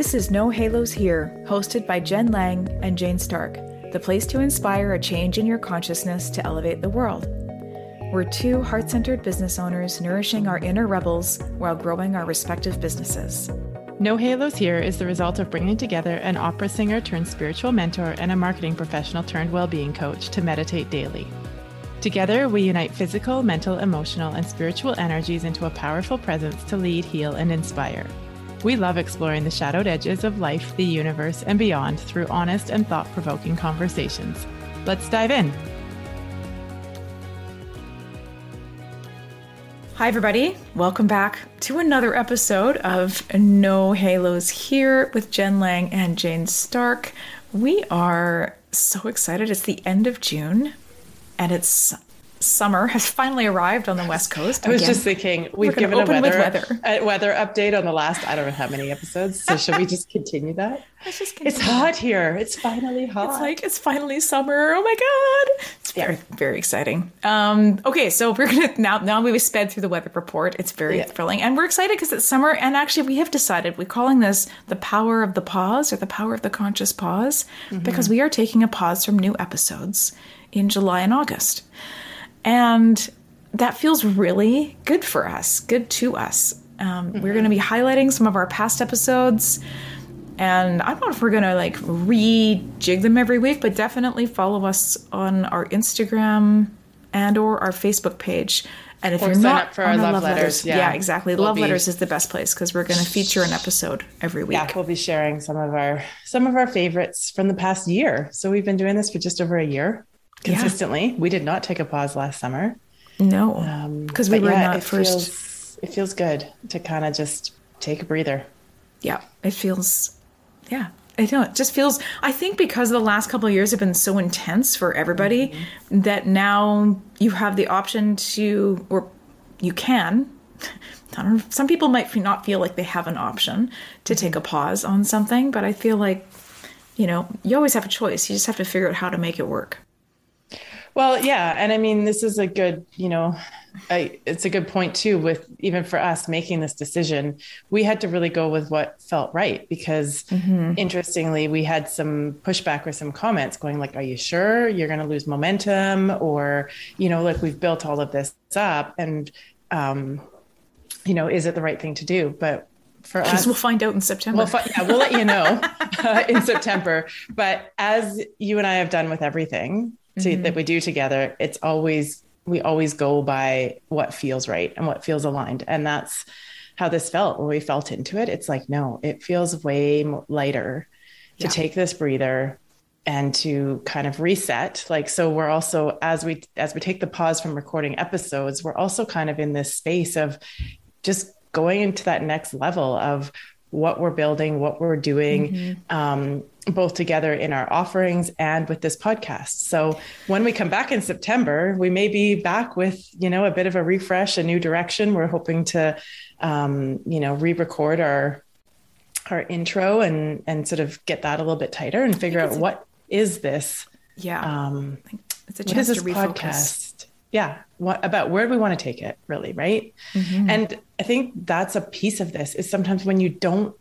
This is No Halos Here, hosted by Jen Lang and Jane Stark, the place to inspire a change in your consciousness to elevate the world. We're two heart centered business owners nourishing our inner rebels while growing our respective businesses. No Halos Here is the result of bringing together an opera singer turned spiritual mentor and a marketing professional turned well being coach to meditate daily. Together, we unite physical, mental, emotional, and spiritual energies into a powerful presence to lead, heal, and inspire. We love exploring the shadowed edges of life, the universe, and beyond through honest and thought provoking conversations. Let's dive in. Hi, everybody. Welcome back to another episode of No Halos here with Jen Lang and Jane Stark. We are so excited. It's the end of June and it's summer has finally arrived on the west coast. I was just thinking we've given a weather, weather. A weather update on the last I don't know how many episodes. So should we just continue that? Let's just continue. It's hot here. It's finally hot. It's like it's finally summer. Oh my god! It's very yeah. very exciting. Um, okay, so we're gonna now now we've sped through the weather report. It's very yeah. thrilling, and we're excited because it's summer. And actually, we have decided we're calling this the power of the pause or the power of the conscious pause mm-hmm. because we are taking a pause from new episodes in July and August. And that feels really good for us, good to us. Um, mm-hmm. We're going to be highlighting some of our past episodes. And I don't know if we're going to like rejig them every week, but definitely follow us on our Instagram and or our Facebook page. And if or you're not for our love, love, letters, letters yeah. yeah. exactly. We'll love be, letters is the best place because we're going to feature an episode every week. Yeah, we'll be sharing some of our some of our favorites from the past year. So we've been doing this for just over a year consistently. Yeah. We did not take a pause last summer. No, because um, we were yeah, not it first. Feels, it feels good to kind of just take a breather. Yeah, it feels. Yeah, I know. It just feels. I think because the last couple of years have been so intense for everybody mm-hmm. that now you have the option to, or you can. Some people might not feel like they have an option to take a pause on something, but I feel like, you know, you always have a choice. You just have to figure out how to make it work. Well, yeah, and I mean, this is a good, you know, I, it's a good point too. With even for us making this decision, we had to really go with what felt right because, mm-hmm. interestingly, we had some pushback or some comments going like, "Are you sure you're going to lose momentum?" Or, you know, like we've built all of this up, and, um, you know, is it the right thing to do? But for us, we'll find out in September. We'll fi- yeah, we'll let you know uh, in September. But as you and I have done with everything, to, mm-hmm. that we do together, it's always we always go by what feels right and what feels aligned, and that's how this felt when we felt into it. It's like no, it feels way lighter to yeah. take this breather and to kind of reset like so we're also as we as we take the pause from recording episodes we're also kind of in this space of just going into that next level of what we're building what we're doing mm-hmm. um, both together in our offerings and with this podcast. So when we come back in September, we may be back with, you know, a bit of a refresh, a new direction. We're hoping to, um, you know, re-record our, our intro and, and sort of get that a little bit tighter and figure out a, what is this? Yeah. Um, it's a chance to refocus. podcast? Yeah. What about where do we want to take it really? Right. Mm-hmm. And I think that's a piece of this is sometimes when you don't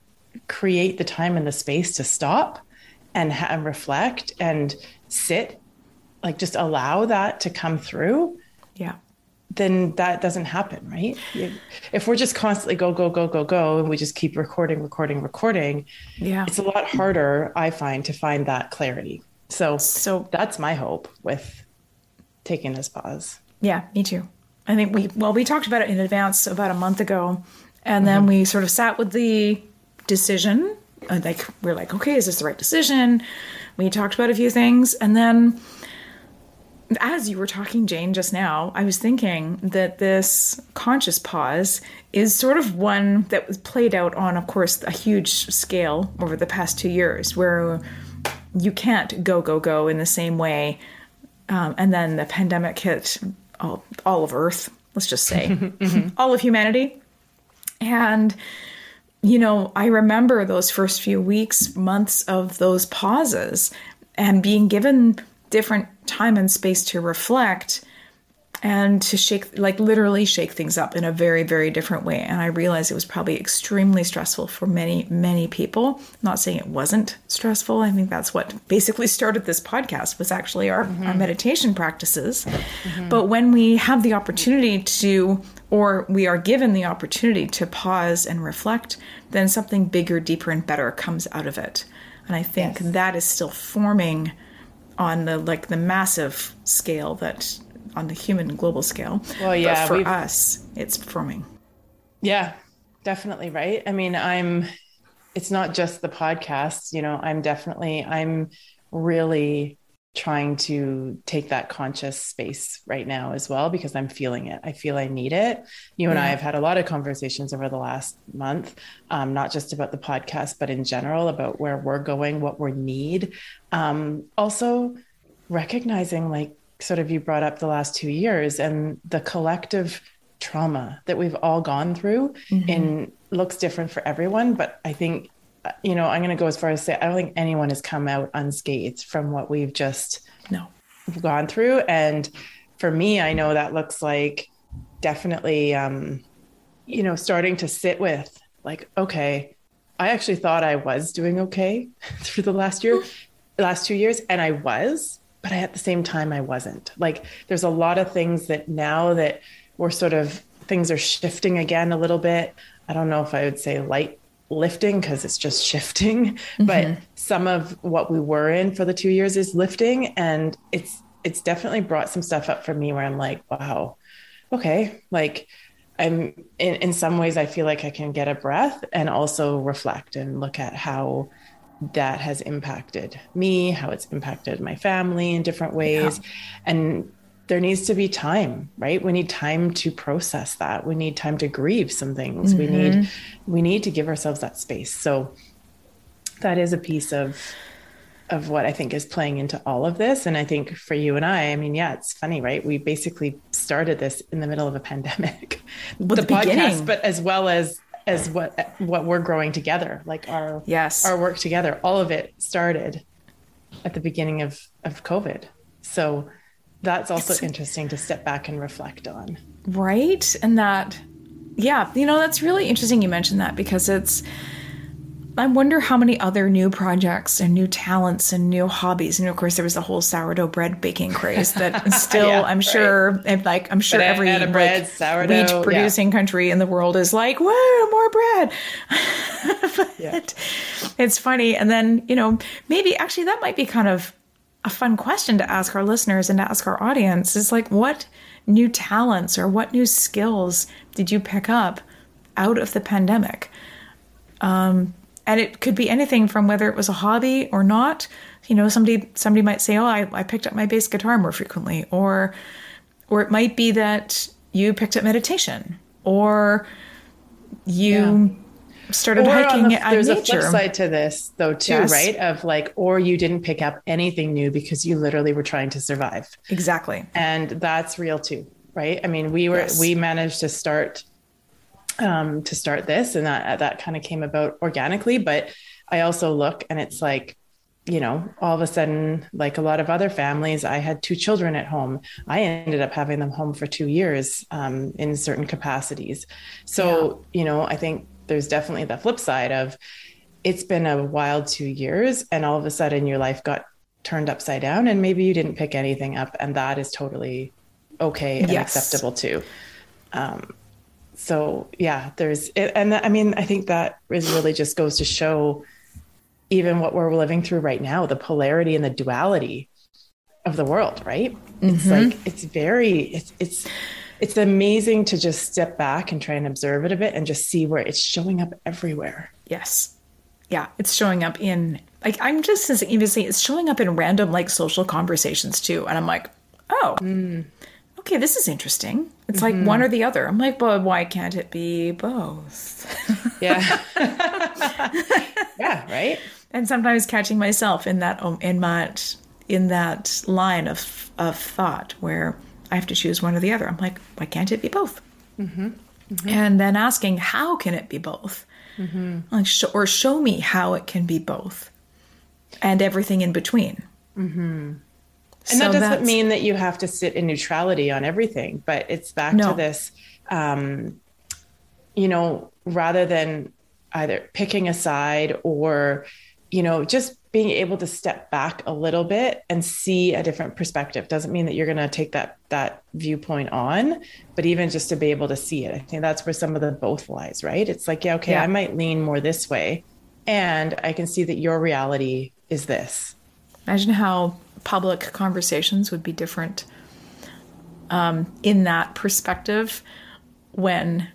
create the time and the space to stop and, ha- and reflect and sit, like just allow that to come through. Yeah. Then that doesn't happen, right? If we're just constantly go, go, go, go, go, and we just keep recording, recording, recording, yeah, it's a lot harder, I find, to find that clarity. So, so that's my hope with taking this pause. Yeah, me too. I think we well we talked about it in advance about a month ago, and then mm-hmm. we sort of sat with the decision uh, like we're like, okay, is this the right decision? We talked about a few things, and then as you were talking, Jane, just now, I was thinking that this conscious pause is sort of one that was played out on, of course, a huge scale over the past two years, where you can't go, go, go in the same way. Um, and then the pandemic hit all, all of Earth, let's just say, mm-hmm. all of humanity. And you know, I remember those first few weeks, months of those pauses and being given different time and space to reflect. And to shake like literally shake things up in a very very different way and i realized it was probably extremely stressful for many many people I'm not saying it wasn't stressful i think that's what basically started this podcast was actually our, mm-hmm. our meditation practices mm-hmm. but when we have the opportunity to or we are given the opportunity to pause and reflect then something bigger deeper and better comes out of it and i think yes. that is still forming on the like the massive scale that on the human global scale. Well, yeah, but for us, it's forming. Yeah, definitely right. I mean, I'm. It's not just the podcast. You know, I'm definitely. I'm really trying to take that conscious space right now as well because I'm feeling it. I feel I need it. You and. I have had a lot of conversations over the last month, um, not just about the podcast, but in general about where we're going, what we need. Um, also, recognizing like sort of you brought up the last two years and the collective trauma that we've all gone through mm-hmm. and looks different for everyone but i think you know i'm going to go as far as say i don't think anyone has come out unscathed from what we've just no. gone through. And for me i know that looks like definitely um you know starting to sit with like okay i actually thought i was doing okay through the last year last two years and i was but I, at the same time, I wasn't. Like, there's a lot of things that now that we're sort of things are shifting again a little bit. I don't know if I would say light lifting because it's just shifting, mm-hmm. but some of what we were in for the two years is lifting, and it's it's definitely brought some stuff up for me where I'm like, wow, okay, like. I'm in, in some ways I feel like I can get a breath and also reflect and look at how that has impacted me, how it's impacted my family in different ways. Yeah. And there needs to be time, right? We need time to process that. We need time to grieve some things. Mm-hmm. We need mm-hmm. we need to give ourselves that space. So that is a piece of of what I think is playing into all of this. And I think for you and I, I mean, yeah, it's funny, right? We basically started this in the middle of a pandemic, the, the podcast, but as well as as what what we're growing together like our yes. our work together. All of it started at the beginning of of covid. So that's also it's, interesting to step back and reflect on. Right? And that yeah you know that's really interesting you mentioned that because it's I wonder how many other new projects and new talents and new hobbies. And of course, there was the whole sourdough bread baking craze that still, yeah, I'm sure, right. like I'm sure every like, bread, sourdough, wheat producing yeah. country in the world is like, whoa, more bread. but yeah. it's funny. And then you know, maybe actually that might be kind of a fun question to ask our listeners and to ask our audience is like, what new talents or what new skills did you pick up out of the pandemic? Um, and it could be anything from whether it was a hobby or not you know somebody somebody might say oh I, I picked up my bass guitar more frequently or or it might be that you picked up meditation or you yeah. started or hiking the, there's nature. a flip side to this though too yes. right of like or you didn't pick up anything new because you literally were trying to survive exactly and that's real too right i mean we were yes. we managed to start um, to start this, and that that kind of came about organically. But I also look, and it's like you know, all of a sudden, like a lot of other families, I had two children at home. I ended up having them home for two years um, in certain capacities. So, yeah. you know, I think there's definitely the flip side of it's been a wild two years, and all of a sudden your life got turned upside down, and maybe you didn't pick anything up, and that is totally okay and yes. acceptable too. Um, so yeah, there's, and I mean, I think that is really just goes to show even what we're living through right now, the polarity and the duality of the world, right? Mm-hmm. It's like, it's very, it's, it's, it's amazing to just step back and try and observe it a bit and just see where it's showing up everywhere. Yes. Yeah. It's showing up in, like, I'm just even saying it's showing up in random, like, social conversations too. And I'm like, oh, mm okay, this is interesting. It's mm-hmm. like one or the other. I'm like, but why can't it be both? yeah. yeah, right. And sometimes catching myself in that um, in that in that line of of thought where I have to choose one or the other. I'm like, why can't it be both? Mm-hmm. Mm-hmm. And then asking, how can it be both? Mm-hmm. Like, sh- or show me how it can be both, and everything in between. And so that doesn't mean that you have to sit in neutrality on everything, but it's back no. to this, um, you know, rather than either picking a side or, you know, just being able to step back a little bit and see a different perspective doesn't mean that you're going to take that that viewpoint on but even just to be able to see it i think that's where some of the both lies right it's like yeah okay yeah. i might lean more this way and i can see that your reality is this imagine how public conversations would be different um, in that perspective when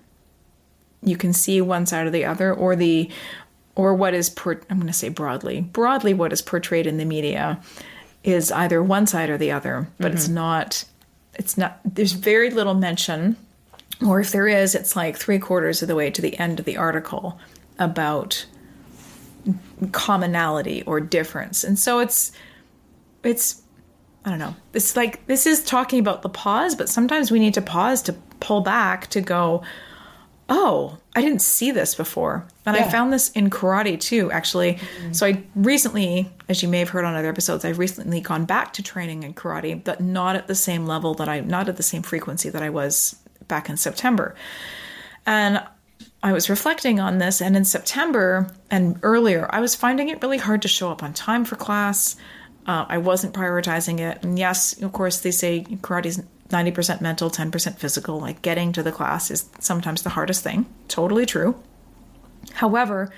you can see one side or the other or the or what is per, I'm going to say broadly broadly what is portrayed in the media is either one side or the other but mm-hmm. it's not it's not there's very little mention or if there is it's like three quarters of the way to the end of the article about commonality or difference and so it's it's I don't know. It's like this is talking about the pause, but sometimes we need to pause to pull back to go, oh, I didn't see this before. And yeah. I found this in karate too, actually. Mm-hmm. So I recently, as you may have heard on other episodes, I've recently gone back to training in karate, but not at the same level that I, not at the same frequency that I was back in September. And I was reflecting on this, and in September and earlier, I was finding it really hard to show up on time for class. Uh, I wasn't prioritizing it. And yes, of course, they say karate is 90% mental, 10% physical. Like getting to the class is sometimes the hardest thing. Totally true. However,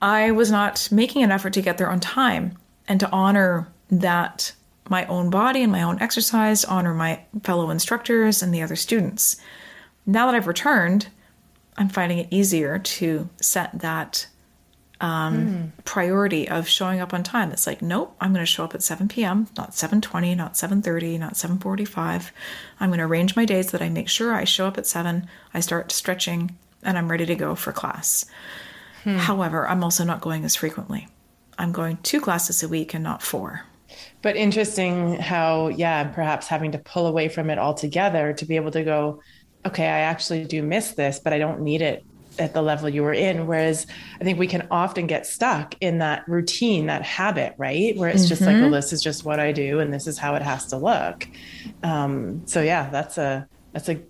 I was not making an effort to get there on time and to honor that my own body and my own exercise, honor my fellow instructors and the other students. Now that I've returned, I'm finding it easier to set that um, mm. priority of showing up on time. It's like, nope, I'm going to show up at 7 p.m., not 7:20, not 7:30, not 7:45. I'm going to arrange my days that I make sure I show up at 7, I start stretching, and I'm ready to go for class. Hmm. However, I'm also not going as frequently. I'm going two classes a week and not four. But interesting how, yeah, perhaps having to pull away from it altogether to be able to go, okay, I actually do miss this, but I don't need it at the level you were in. Whereas I think we can often get stuck in that routine, that habit, right? Where it's mm-hmm. just like, well, this is just what I do and this is how it has to look. Um, so yeah, that's a that's a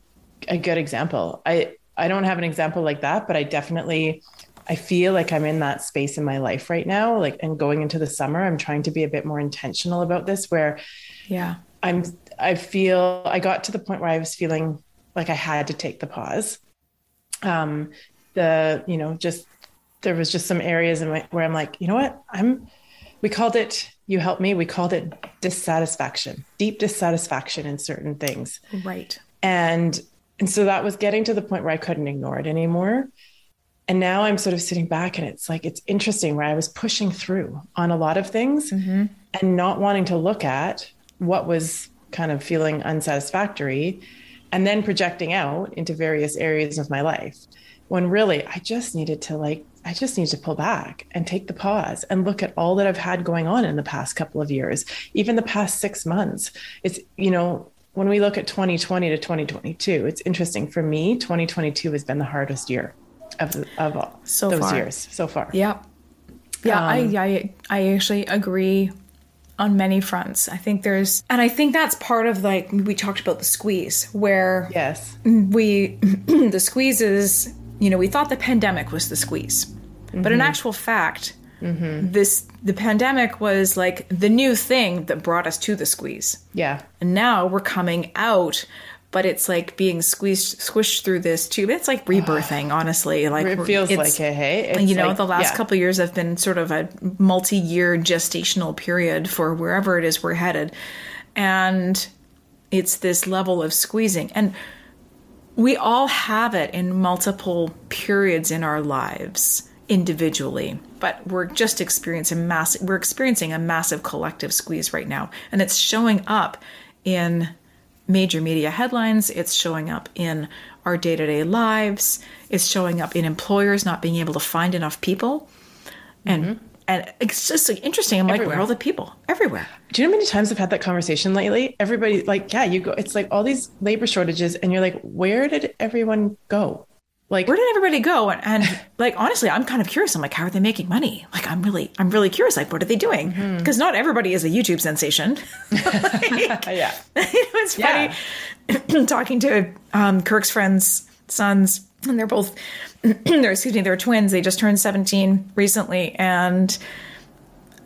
a good example. I I don't have an example like that, but I definitely I feel like I'm in that space in my life right now. Like and going into the summer, I'm trying to be a bit more intentional about this where yeah. I'm I feel I got to the point where I was feeling like I had to take the pause. Um, the you know just there was just some areas in my, where I'm like, you know what, I'm. We called it. You helped me. We called it dissatisfaction, deep dissatisfaction in certain things. Right. And and so that was getting to the point where I couldn't ignore it anymore. And now I'm sort of sitting back and it's like, it's interesting where I was pushing through on a lot of things mm-hmm. and not wanting to look at what was kind of feeling unsatisfactory and then projecting out into various areas of my life when really I just needed to like I just need to pull back and take the pause and look at all that I've had going on in the past couple of years, even the past 6 months. It's you know, when we look at 2020 to 2022, it's interesting for me 2022 has been the hardest year of of all so those far. years so far. Yeah. Yeah, um, I, I I actually agree on many fronts. I think there's, and I think that's part of like we talked about the squeeze, where yes, we the squeeze is you know, we thought the pandemic was the squeeze. Mm-hmm. But in mm-hmm. actual fact, mm-hmm. this the pandemic was like the new thing that brought us to the squeeze. Yeah. And now we're coming out, but it's like being squeezed squished through this tube. It's like rebirthing, honestly. Like it feels like it, hey. It's you know, like, the last yeah. couple years have been sort of a multi-year gestational period for wherever it is we're headed. And it's this level of squeezing. And we all have it in multiple periods in our lives individually but we're just experiencing massive we're experiencing a massive collective squeeze right now and it's showing up in major media headlines it's showing up in our day-to-day lives it's showing up in employers not being able to find enough people and mm-hmm and it's just like interesting. I'm like, where are all the people? Everywhere. Do you know how many times I've had that conversation lately? Everybody, like, yeah, you go, it's like all these labor shortages, and you're like, where did everyone go? Like, where did everybody go? And, and like, honestly, I'm kind of curious. I'm like, how are they making money? Like, I'm really, I'm really curious. Like, what are they doing? Because not everybody is a YouTube sensation. Like, yeah. it's funny Yeah. talking to um, Kirk's friends' sons, and they're both, they're excuse me, they're twins. They just turned 17 recently, and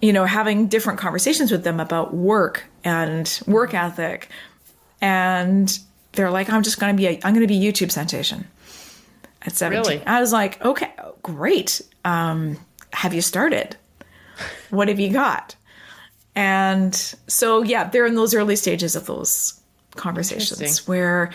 you know, having different conversations with them about work and work ethic, and they're like, "I'm just going to be, a, I'm going to be YouTube sensation." At 17, Really? I was like, "Okay, great. Um, have you started? What have you got?" And so, yeah, they're in those early stages of those conversations where,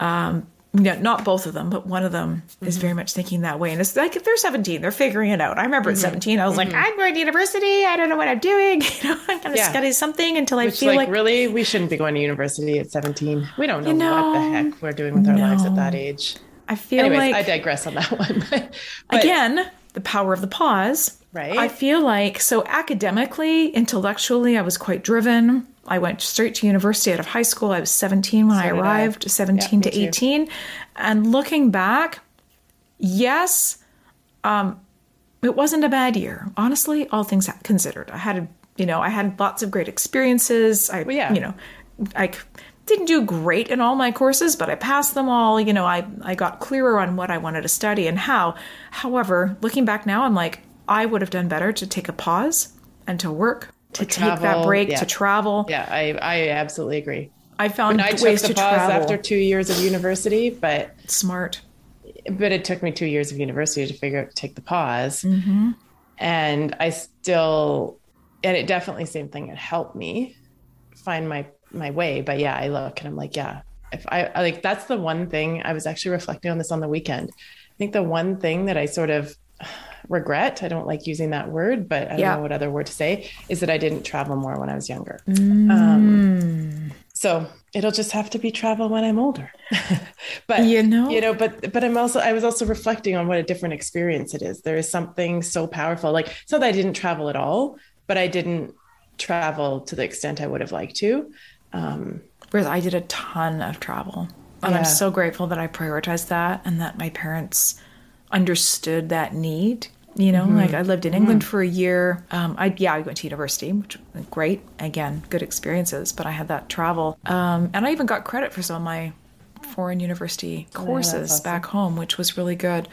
um, no, not both of them, but one of them is mm-hmm. very much thinking that way. And it's like if they're 17, they're figuring it out. I remember at mm-hmm. 17, I was like, mm-hmm. I'm going to university. I don't know what I'm doing. You know, I'm going to Yeah. study something until I feel like, like, really, we shouldn't be going to university at 17. We don't know, know, what the heck we're doing with our lives at that age. I feel Anyways, like I digress on that one. But- again the power of the pause Right. i feel like so academically intellectually i was quite driven i went straight to university out of high school i was 17 when i did I. arrived 17 Yeah, to me too. 18 and looking back yes um it wasn't a bad year honestly all things considered i had you know i had lots of great experiences i Well, yeah. you know i didn't do great in all my courses but i passed them all you know i i got clearer on what i wanted to study and how however looking back now i'm like i would have done better to take a pause and to work to take that break yeah. to travel yeah, I, I absolutely agree. i found I ways the to pause travel after two years of university, but smart but it took me two years of university to figure out to take the pause. Mm-hmm. And I still, and it definitely same thing. It helped me find my my way. But yeah, I look and I'm like, yeah, if I, I like that's the one thing I was actually reflecting on this on the weekend. I think the one thing that I sort of regret, I don't like using that word, but I don't Yeah. know what other word to say, is that I didn't travel more when I was younger. Mm. Um, so it'll just have to be travel when I'm older. but You know? you know, but but I'm also I was also reflecting on what a different experience it is. There is something so powerful. Like it's not that I didn't travel at all, but I didn't travel to the extent I would have liked to. Um, Whereas I did a ton of travel. And Yeah. I'm so grateful that I prioritized that and that my parents understood that need. You know, Mm-hmm. like I lived in England for a year. Um, I yeah, I went to university, which was great. Again, good experiences, but I had that travel, um, and I even got credit for some of my foreign university courses awesome. back home, which was really good.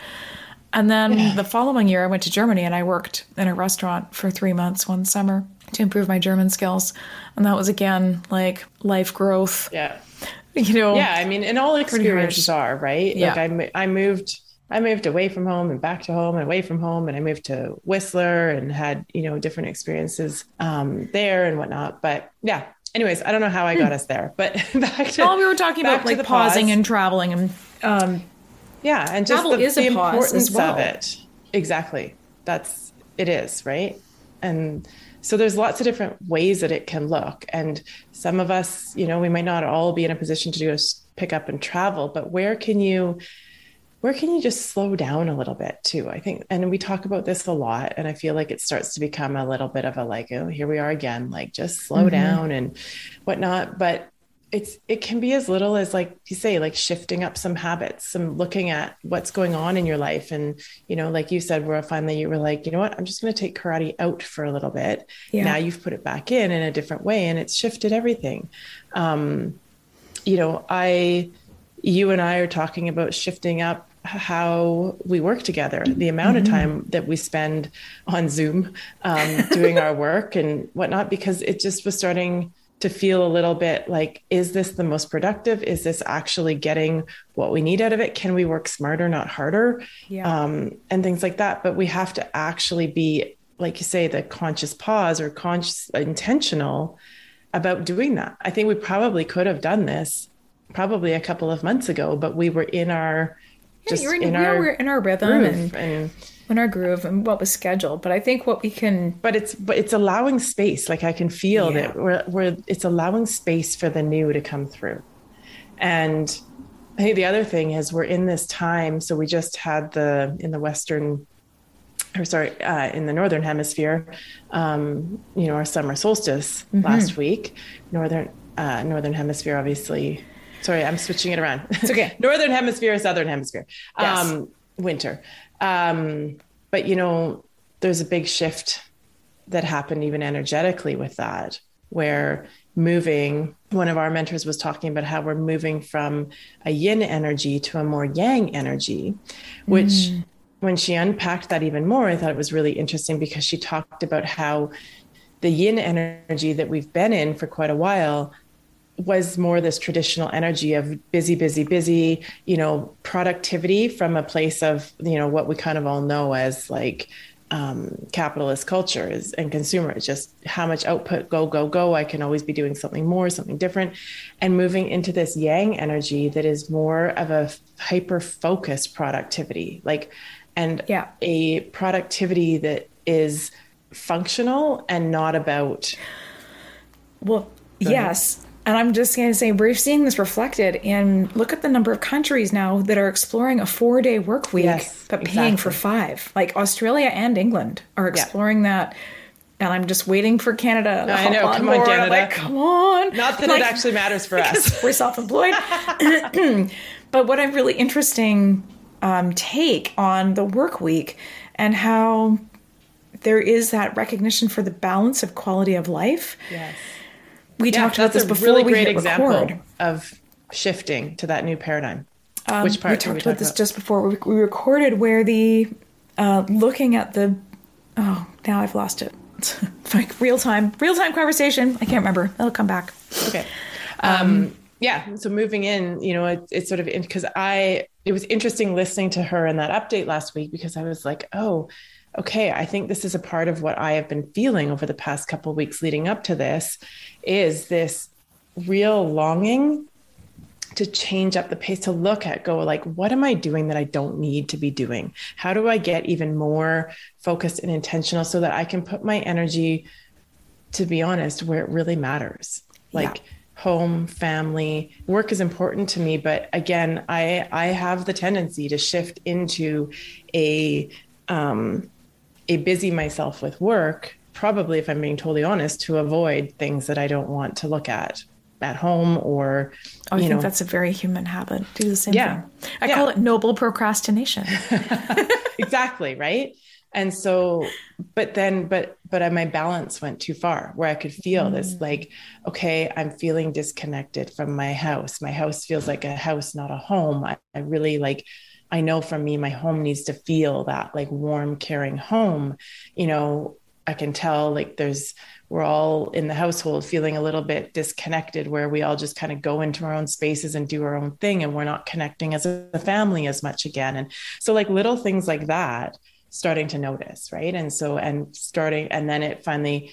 And then the following year, I went to Germany and I worked in a restaurant for three months one summer to improve my German skills, and that was again like life growth. yeah. You know, Yeah. I mean, and all experiences are, right? Yeah. Like I, I moved, I moved away from home and back to home and away from home. And I moved to Whistler and had, you know, different experiences um, there and whatnot. But yeah, anyways, I don't know how I got us there, but back to, Well, we were talking about like the pausing pause. and traveling and um, yeah and just the, is a the pause as importance well. of it exactly that's it is right and so there's lots of different ways that it can look and some of us you know we might not all be in a position to just pick up and travel but where can you where can you just slow down a little bit too? I think and we talk about this a lot and i feel like it starts to become a little bit of a like oh here we are again like just slow down and whatnot. But it's it can be as little as like you say like shifting up some habits some looking at what's going on in your life. And you know like you said where finally you were like you know what? I'm just going to take karate out for a little bit. Yeah. now you've put it back in in a different way and it's shifted everything. Um you know i you and i are talking about shifting up how we work together the amount of time that we spend on zoom um, doing our work and whatnot because it just was starting to feel a little bit like is this the most productive? Is this actually getting what we need out of it? Can we work smarter not harder? Yeah. um, and things like that. But we have to actually be like you say the conscious pause or conscious intentional about doing that. I think we probably could have done this probably a couple of months ago but we were in our just you're in, in, our in our rhythm and and in our groove and what was scheduled. But I think what we can but it's but it's allowing space like i can feel Yeah. that we're, we're it's allowing space for the new to come through and i think the other thing is we're in this time so we just had the in the western or sorry uh, in the northern hemisphere um, you know our summer solstice last week northern uh, northern hemisphere obviously sorry, I'm switching it around. It's okay. Northern hemisphere, southern hemisphere. Yes. Um, winter. Um, but you know, there's a big shift that happened even energetically with that, where moving, one of our mentors was talking about how we're moving from a yin energy to a more yang energy, which mm. when she unpacked that even more, I thought it was really interesting because she talked about how the yin energy that we've been in for quite a while was more this traditional energy of busy, busy, busy, you know, productivity from a place of, you know, what we kind of all know as like um, capitalist is and consumers, just how much output, go, go, go. I can always be doing something more, something different. And moving into this yang energy that is more of a hyper focused productivity, like, and yeah. a productivity that is functional and not about. Well, yes. And I'm just going to say, we're seeing this reflected in look at the number of countries now that are exploring a four day work week, yes, but paying exactly. for five. Like Australia and England are exploring yeah. that. And I'm just waiting for Canada. I know. On come on, Canada. Like, come on. Not that like, it actually matters for us. we're self employed. but what a really interesting um, take on the work week and how there is that recognition for the balance of quality of life. Yes we yeah, talked about this before really we great hit example record. of shifting to that new paradigm. Um, Which part? We talked we about this about? just before we, we recorded, where the uh, looking at the oh now I've lost it. like real time, real time conversation. I can't remember. It'll come back. Okay. Um, um, yeah. So moving in, you know, it, it's sort of because I it was interesting listening to her in that update last week because I was like, oh, okay, I think this is a part of what I have been feeling over the past couple weeks leading up to this is this real longing to change up the pace to look at go like what am i doing that i don't need to be doing how do i get even more focused and intentional so that i can put my energy to be honest where it really matters like yeah. home family work is important to me but again i i have the tendency to shift into a um a busy myself with work, probably, if I'm being totally honest, to avoid things that I don't want to look at at home or oh, I think know. that's a very human habit. Do the same yeah. thing. I yeah. call it noble procrastination. exactly, right? And so but then but but my balance went too far where I could feel mm. this like okay, I'm feeling disconnected from my house. My house feels like a house not a home. I, I really like I know from me, my home needs to feel that like warm, caring home. You know, I can tell like there's, we're all in the household feeling a little bit disconnected where we all just kind of go into our own spaces and do our own thing and we're not connecting as a family as much again. And so, like, little things like that starting to notice. Right. And so, and starting, and then it finally,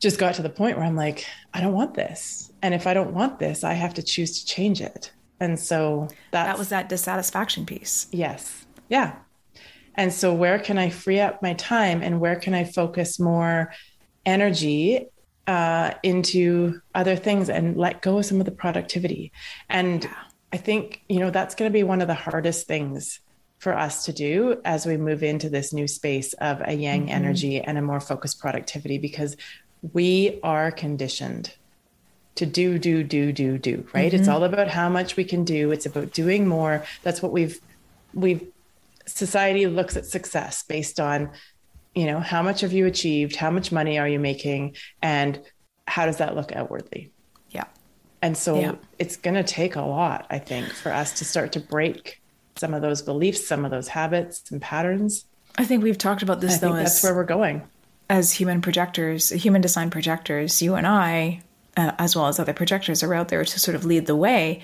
just got to the point where I'm like, I don't want this. And if I don't want this, I have to choose to change it. And so that was that dissatisfaction piece. Yes. Yeah. And so where can I free up my time and where can I focus more energy uh, into other things and let go of some of the productivity? And yeah. I think, you know, that's going to be one of the hardest things for us to do as we move into this new space of a yang mm-hmm. energy and a more focused productivity because we are conditioned to do, do, do, do, do, right? Mm-hmm. It's all about how much we can do. It's about doing more. That's what we've, we've, society looks at success based on, you know, how much have you achieved? How much money are you making? And how does that look outwardly? Yeah. And so yeah. it's going to take a lot, I think, for us to start to break some of those beliefs, some of those habits and patterns. I think we've talked about this I though. that's where we're going. As human projectors, human design projectors, you and I uh, as well as other projectors are out there to sort of lead the way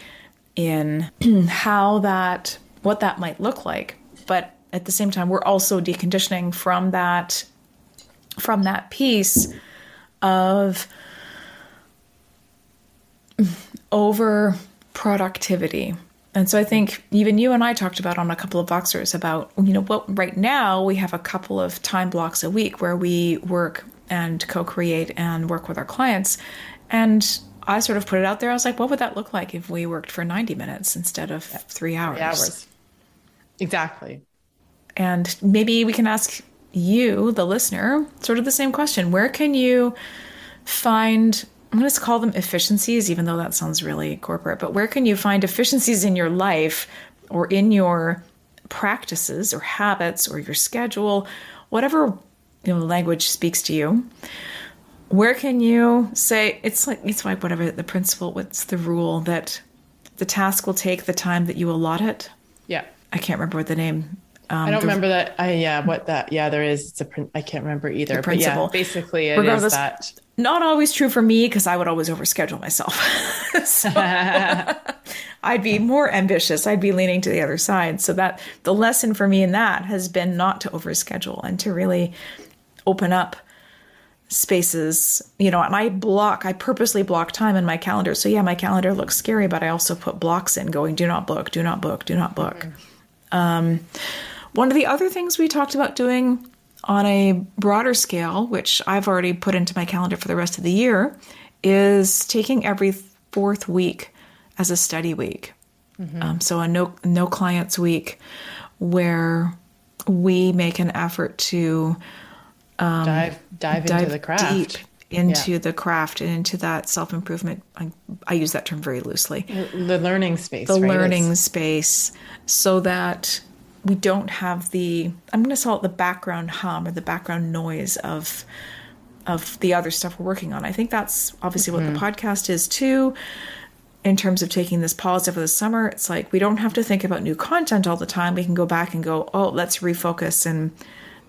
in how that what that might look like but at the same time we're also deconditioning from that from that piece of over productivity and so I think even you and I talked about on a couple of Voxers about, you know, what right now we have a couple of time blocks a week where we work and co create and work with our clients. And I sort of put it out there. I was like, what would that look like if we worked for 90 minutes instead of three hours? Three hours. Exactly. And maybe we can ask you, the listener, sort of the same question. Where can you find I'm going to call them efficiencies, even though that sounds really corporate, but where can you find efficiencies in your life or in your practices or habits or your schedule, whatever you know language speaks to you? Where can you say it's like it's like whatever the principle, what's the rule that the task will take the time that you allot it? Yeah. I can't remember what the name um, I don't the, remember that. I yeah, what that? Yeah, there is. It's a. I can't remember either. But yeah, basically, it Regardless, is that. Not always true for me because I would always overschedule myself. so I'd be more ambitious. I'd be leaning to the other side. So that the lesson for me in that has been not to overschedule and to really open up spaces you know and i block i purposely block time in my calendar so yeah my calendar looks scary but i also put blocks in going do not book do not book do not book mm-hmm. um, one of the other things we talked about doing on a broader scale, which I've already put into my calendar for the rest of the year, is taking every fourth week as a study week. Mm-hmm. Um, so a no no clients week, where we make an effort to um, dive, dive dive into the craft, deep into yeah. the craft and into that self improvement. I, I, use that term very loosely. The learning space, the right? learning it's... space, so that we don't have the I'm going to call it the background hum or the background noise of of the other stuff we're working on. I think that's obviously mm-hmm. what the mm-hmm. podcast is too. In terms of taking this pause over the summer, it's like we don't have to think about new content all the time. We can go back and go, oh, let's refocus and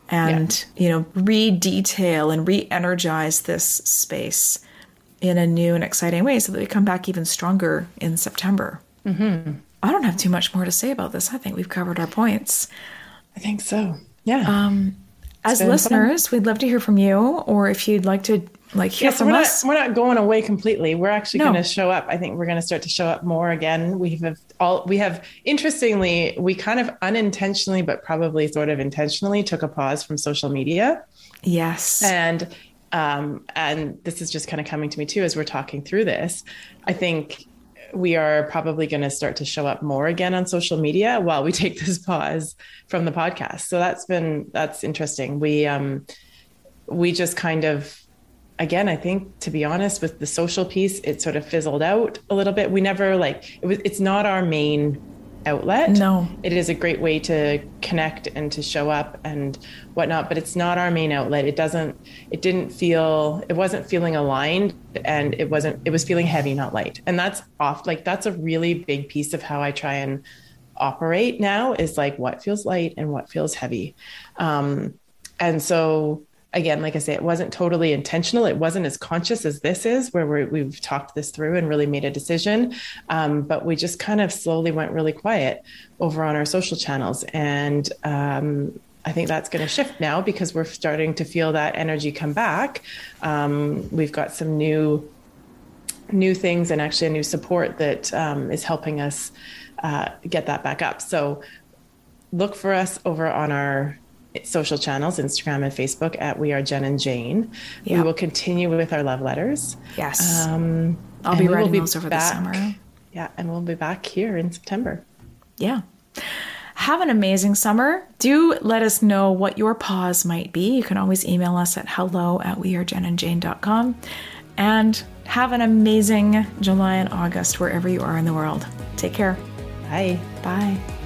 and yeah. you know re-detail and re-energize this space in a new and exciting way, so that we come back even stronger in September. Mm-hmm. I don't have too much more to say about this. I think we've covered our points. I think so. Yeah. Um, as listeners, fun. we'd love to hear from you, or if you'd like to like yes, from we're us. Not, we're not going away completely. We're actually no. going to show up. I think we're going to start to show up more again. We have all we have. Interestingly, we kind of unintentionally, but probably sort of intentionally, took a pause from social media. Yes, and um, and this is just kind of coming to me too as we're talking through this. I think we are probably going to start to show up more again on social media while we take this pause from the podcast. So that's been that's interesting. We um we just kind of again, I think to be honest with the social piece, it sort of fizzled out a little bit. We never like it was it's not our main outlet. No. It is a great way to connect and to show up and whatnot, but it's not our main outlet. It doesn't, it didn't feel, it wasn't feeling aligned and it wasn't, it was feeling heavy, not light. And that's off, like, that's a really big piece of how I try and operate now is like what feels light and what feels heavy. Um, and so again, like I say, it wasn't totally intentional. It wasn't as conscious as this is, where we have talked this through and really made a decision. Um, but we just kind of slowly went really quiet over on our social channels. And um, I think that's going to shift now because we're starting to feel that energy come back. Um, we've got some new new things and actually a new support that um, is helping us uh, get that back up. So look for us over on our social channels, Instagram and Facebook at We Are Jen and Jane. Yep. We will continue with our love letters. Yes. Um, I'll be writing be those over back, the summer. Yeah, and we'll be back here in September. Yeah. Have an amazing summer. Do let us know what your pause might be. You can always email us at hello at wearejenandjane.com. And have an amazing July and August wherever you are in the world. Take care. Bye. Bye.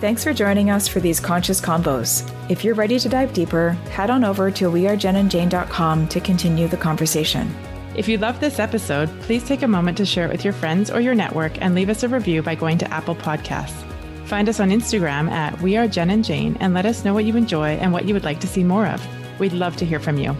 Thanks for joining us for these conscious combos. If you're ready to dive deeper, head on over to wearejenandjane.com to continue the conversation. If you love this episode, please take a moment to share it with your friends or your network and leave us a review by going to Apple Podcasts. Find us on Instagram at We Are Jen and Jane and let us know what you enjoy and what you would like to see more of. We'd love to hear from you.